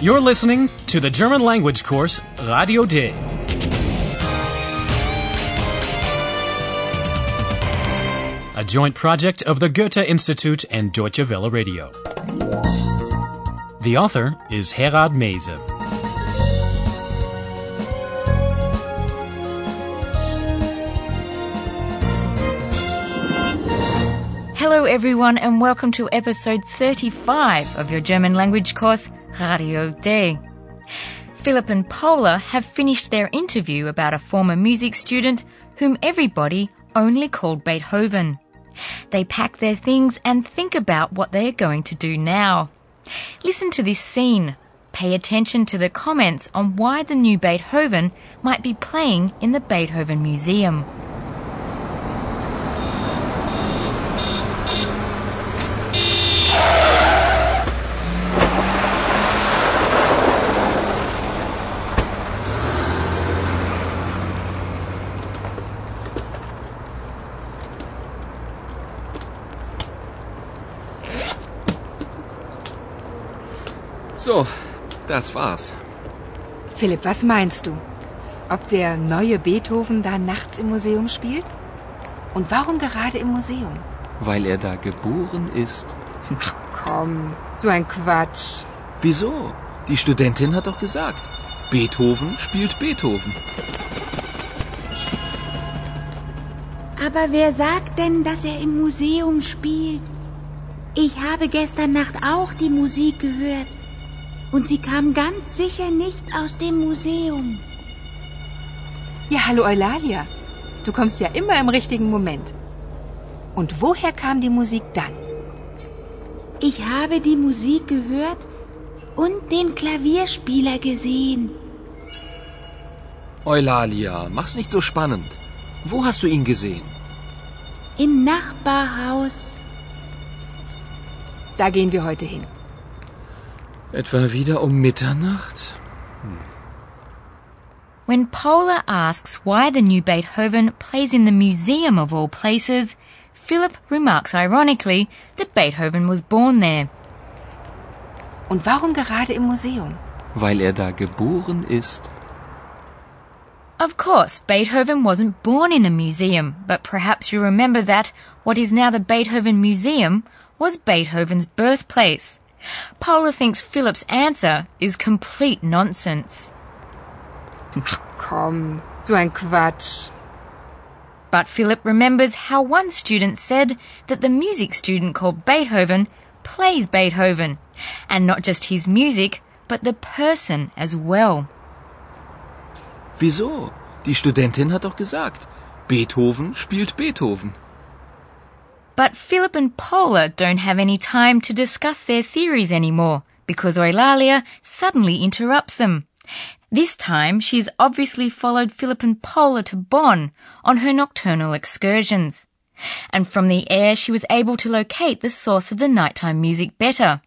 You're listening to the German language course Radio D. A joint project of the Goethe Institute and Deutsche Welle Radio. The author is Herrad Meese. Hello, everyone, and welcome to episode 35 of your German language course, Radio D. Philip and Paula have finished their interview about a former music student whom everybody only called Beethoven. They pack their things and think about what they are going to do now. Listen to this scene. Pay attention to the comments on why the new Beethoven might be playing in the Beethoven Museum. So, das war's. Philipp, was meinst du? Ob der neue Beethoven da nachts im Museum spielt? Und warum gerade im Museum? Weil er da geboren ist. Ach komm, so ein Quatsch. Wieso? Die Studentin hat doch gesagt, Beethoven spielt Beethoven. Aber wer sagt denn, dass er im Museum spielt? Ich habe gestern Nacht auch die Musik gehört. Und sie kam ganz sicher nicht aus dem Museum. Ja, hallo Eulalia. Du kommst ja immer im richtigen Moment. Und woher kam die Musik dann? Ich habe die Musik gehört und den Klavierspieler gesehen. Eulalia, mach's nicht so spannend. Wo hast du ihn gesehen? Im Nachbarhaus. Da gehen wir heute hin. Etwa wieder um Mitternacht? When Paula asks why the new Beethoven plays in the museum of all places, Philip remarks ironically that Beethoven was born there. Und warum gerade im Museum? Weil er da geboren ist. Of course, Beethoven wasn't born in a museum, but perhaps you remember that what is now the Beethoven Museum was Beethoven's birthplace. Paula thinks Philip's answer is complete nonsense. Ach komm, so ein Quatsch. But Philip remembers how one student said that the music student called Beethoven plays Beethoven, and not just his music, but the person as well. Wieso? Die Studentin hat doch gesagt, Beethoven spielt Beethoven. But Philip and Paula don't have any time to discuss their theories anymore because Eulalia suddenly interrupts them. This time she's obviously followed Philip and Paula to Bonn on her nocturnal excursions. And from the air she was able to locate the source of the nighttime music better.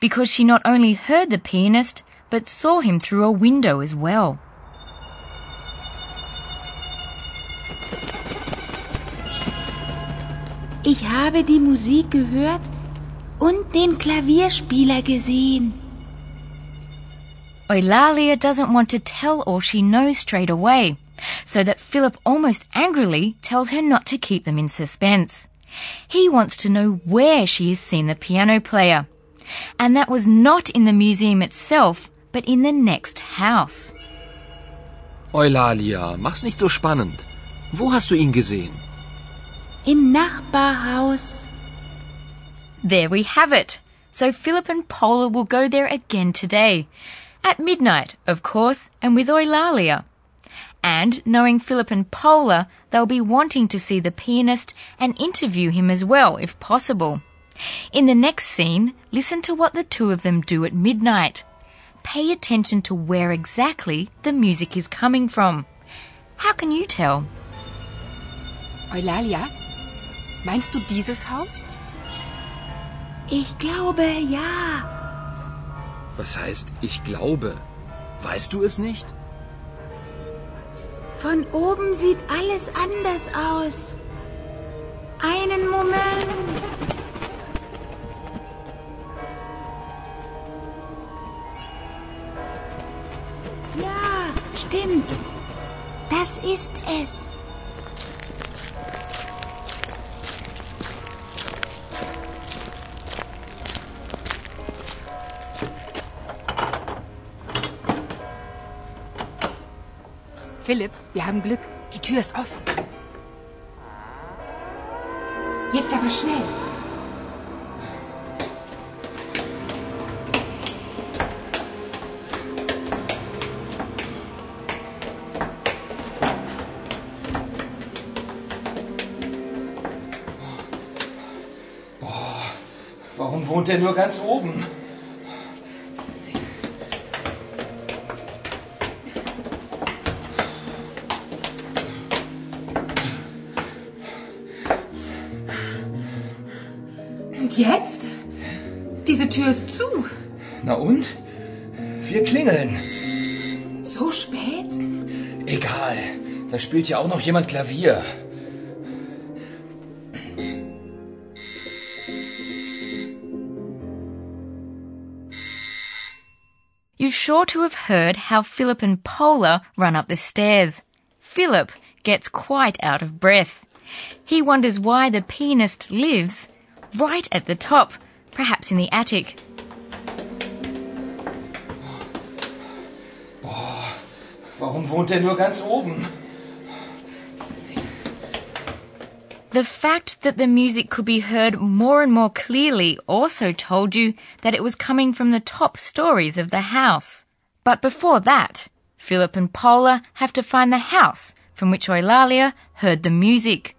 Because she not only heard the pianist, but saw him through a window as well. Ich habe die Musik gehört und den Klavierspieler gesehen. Eulalia doesn't want to tell all she knows straight away, so that Philip almost angrily tells her not to keep them in suspense. He wants to know where she has seen the piano player. And that was not in the museum itself, but in the next house. Eulalia, mach's nicht so spannend. Wo hast du ihn gesehen? Im Nachbarhaus. There we have it. So Philip and Paula will go there again today. At midnight, of course, and with Eulalia. And knowing Philip and Paula, they'll be wanting to see the pianist and interview him as well, if possible. In the next scene, listen to what the two of them do at midnight. Pay attention to where exactly the music is coming from. How can you tell? Eulalia, Meinst du dieses Haus? Ich glaube, ja. Was heißt ich glaube? Weißt du es nicht? Von oben sieht alles anders aus. Einen Moment. Ja, stimmt. Das ist es. Philipp, wir haben Glück. Die Tür ist offen. Jetzt aber schnell. Warum wohnt er nur ganz oben? Tür ist zu. Na und? Wir klingeln. So spät? Egal. Da spielt ja auch noch jemand Klavier. You're sure to have heard how Philip and Paula run up the stairs. Philip gets quite out of breath. He wonders why the pianist lives right at the top, perhaps in the attic. Warum wohnt er nur ganz oben? The fact that the music could be heard more and more clearly also told you that it was coming from the top stories of the house. But before that, Philip and Paula have to find the house from which Eulalia heard the music.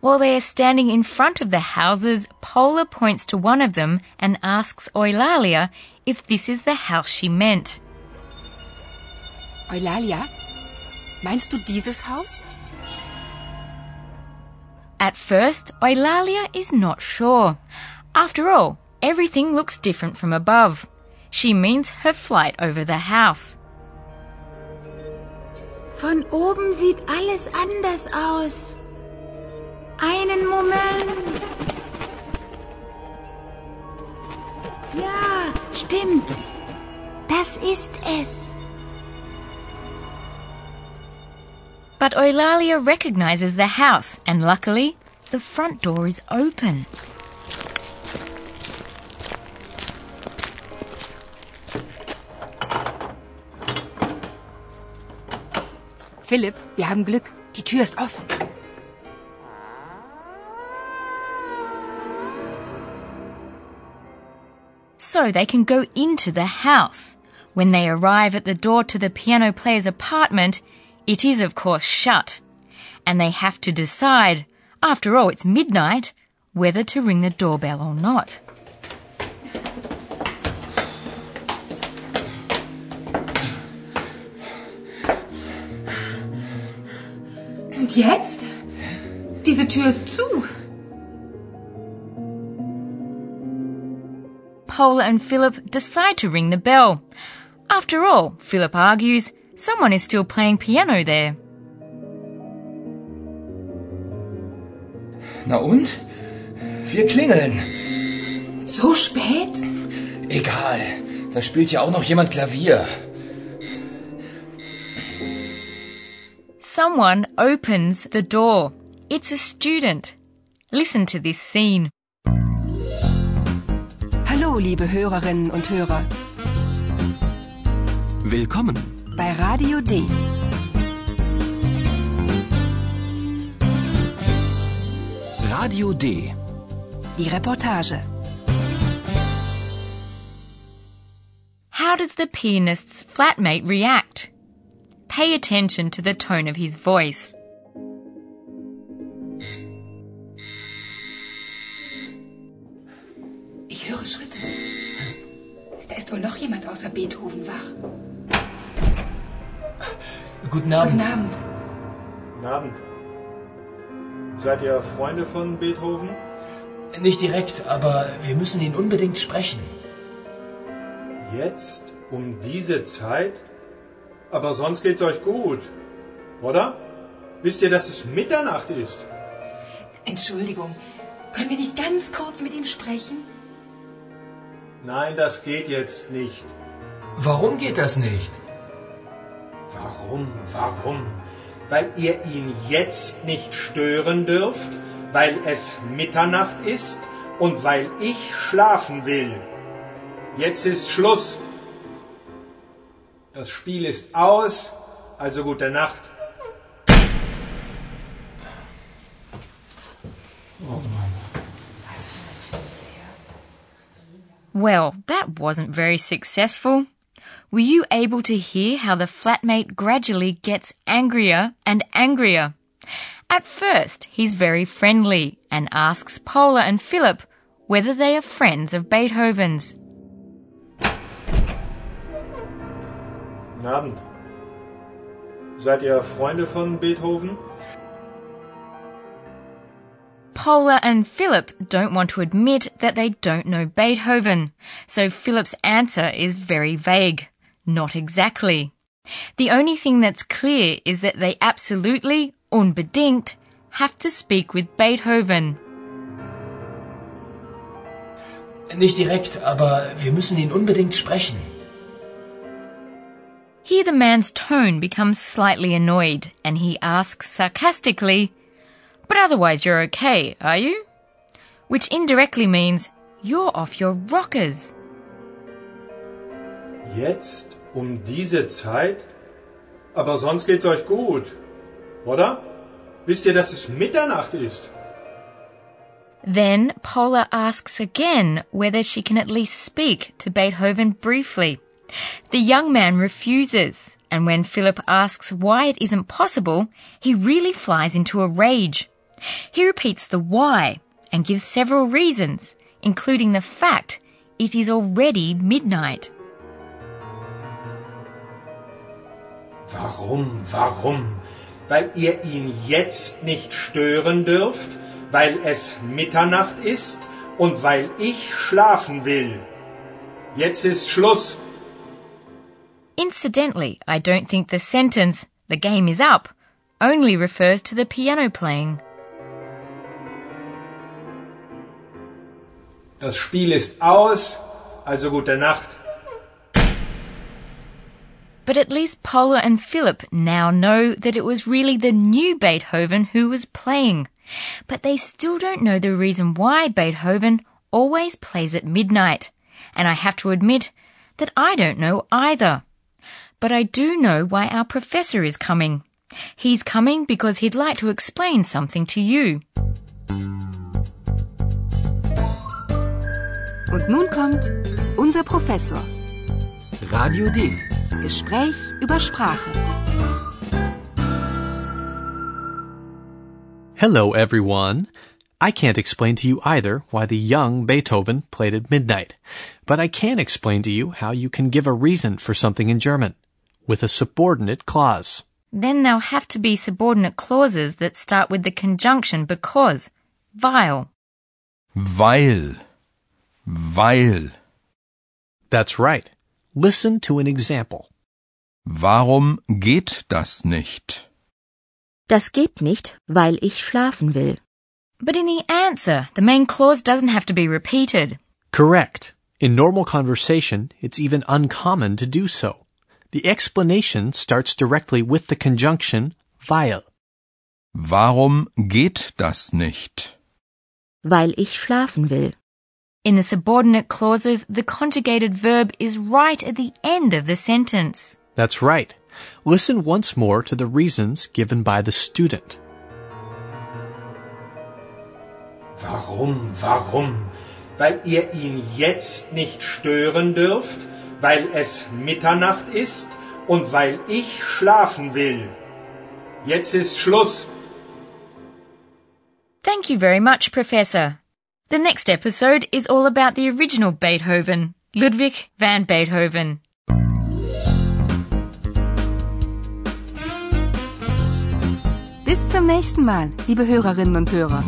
While they are standing in front of the houses, Paula points to one of them and asks Eulalia if this is the house she meant. Eulalia, meinst du dieses Haus? At first, Eulalia is not sure. After all, everything looks different from above. She means her flight over the house. Von oben sieht alles anders aus. Einen Moment. Ja, stimmt. Das ist es. But Eulalia recognizes the house, and luckily, the front door is open. Philipp, wir haben Glück. Die Tür ist offen. So they can go into the house. When they arrive at the door to the piano player's apartment, it is of course shut. And they have to decide, after all it's midnight, whether to ring the doorbell or not. Und jetzt? Diese Tür ist zu. Paula and Philip decide to ring the bell. After all, Philip argues, someone is still playing piano there. Na und? Wir klingeln. So spät? Egal. Da spielt ja auch noch jemand Klavier. Someone opens the door. It's a student. Listen to this scene. Hallo, liebe Hörerinnen und Hörer. Willkommen. Bei Radio D. Radio D. Die Reportage. How does the pianist's flatmate react? Pay attention to the tone of his voice. Ist wohl noch jemand außer Beethoven wach. Guten Abend. Guten Abend. Guten Abend. Seid ihr Freunde von Beethoven? Nicht direkt, aber wir müssen ihn unbedingt sprechen. Jetzt? Um diese Zeit? Aber sonst geht's euch gut, oder? Wisst ihr, dass es Mitternacht ist? Entschuldigung, können wir nicht ganz kurz mit ihm sprechen? Nein, das geht jetzt nicht. Warum geht das nicht? Warum? Warum? weil ihr ihn jetzt nicht stören dürft, weil es Mitternacht ist und weil ich schlafen will. Jetzt ist Schluss. Das Spiel ist aus, also gute Nacht. Well, that wasn't very successful. Were you able to hear how the flatmate gradually gets angrier and angrier? At first, he's very friendly and asks Paula and Philip whether they are friends of Beethoven's. Guten Abend. Seid ihr Freunde von Beethoven? Paula and Philip don't want to admit that they don't know Beethoven, so Philip's answer is very vague. Not exactly. The only thing that's clear is that they absolutely, unbedingt, have to speak with Beethoven. Nicht direkt, aber wir müssen ihn unbedingt sprechen. Here the man's tone becomes slightly annoyed and he asks sarcastically, But otherwise you're okay, are you? Which indirectly means, You're off your rockers. Jetzt um diese Zeit? Aber sonst geht's euch gut, oder? Wisst ihr, dass es Mitternacht ist? Then Paula asks again whether she can at least speak to Beethoven briefly. The young man refuses, and when Philip asks why it isn't possible, he really flies into a rage. He repeats the why and gives several reasons, including the fact it is already midnight. Warum, warum? Weil ihr ihn jetzt nicht stören dürft, weil es Mitternacht ist und weil ich schlafen will. Jetzt ist Schluss. Incidentally, I don't think the sentence, the game is up, only refers to the piano playing. Das Spiel ist aus, also gute Nacht. But at least Paula and Philip now know that it was really the new Beethoven who was playing. But they still don't know the reason why Beethoven always plays at midnight. And I have to admit that I don't know either. But I do know why our professor is coming. He's coming because he'd like to explain something to you. Und nun kommt unser Professor. Radio D. Gespräch über Sprache. Hello, everyone. I can't explain to you either why the young Beethoven played at midnight, but I can explain to you how you can give a reason for something in German with a subordinate clause. Then there'll have to be subordinate clauses that start with the conjunction because, weil. Weil. Weil. That's right. Listen to an example. Warum geht das nicht? Das geht nicht, weil ich schlafen will. But in the answer, the main clause doesn't have to be repeated. Correct. In normal conversation, it's even uncommon to do so. The explanation starts directly with the conjunction weil. Warum geht das nicht? Weil ich schlafen will. In the subordinate clauses, the conjugated verb is right at the end of the sentence. That's right. Listen once more to the reasons given by the student. Warum, warum? Weil ihr ihn jetzt nicht stören dürft, weil es Mitternacht ist und weil ich schlafen will. Jetzt ist Schluss. Thank you very much, Professor. The next episode is all about the original Beethoven, Ludwig van Beethoven. Bis zum nächsten Mal, liebe Hörerinnen und Hörer.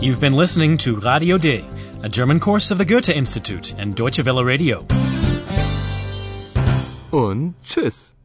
You've been listening to Radio D, a German course of the Goethe Institute and Deutsche Welle Radio. Und tschüss.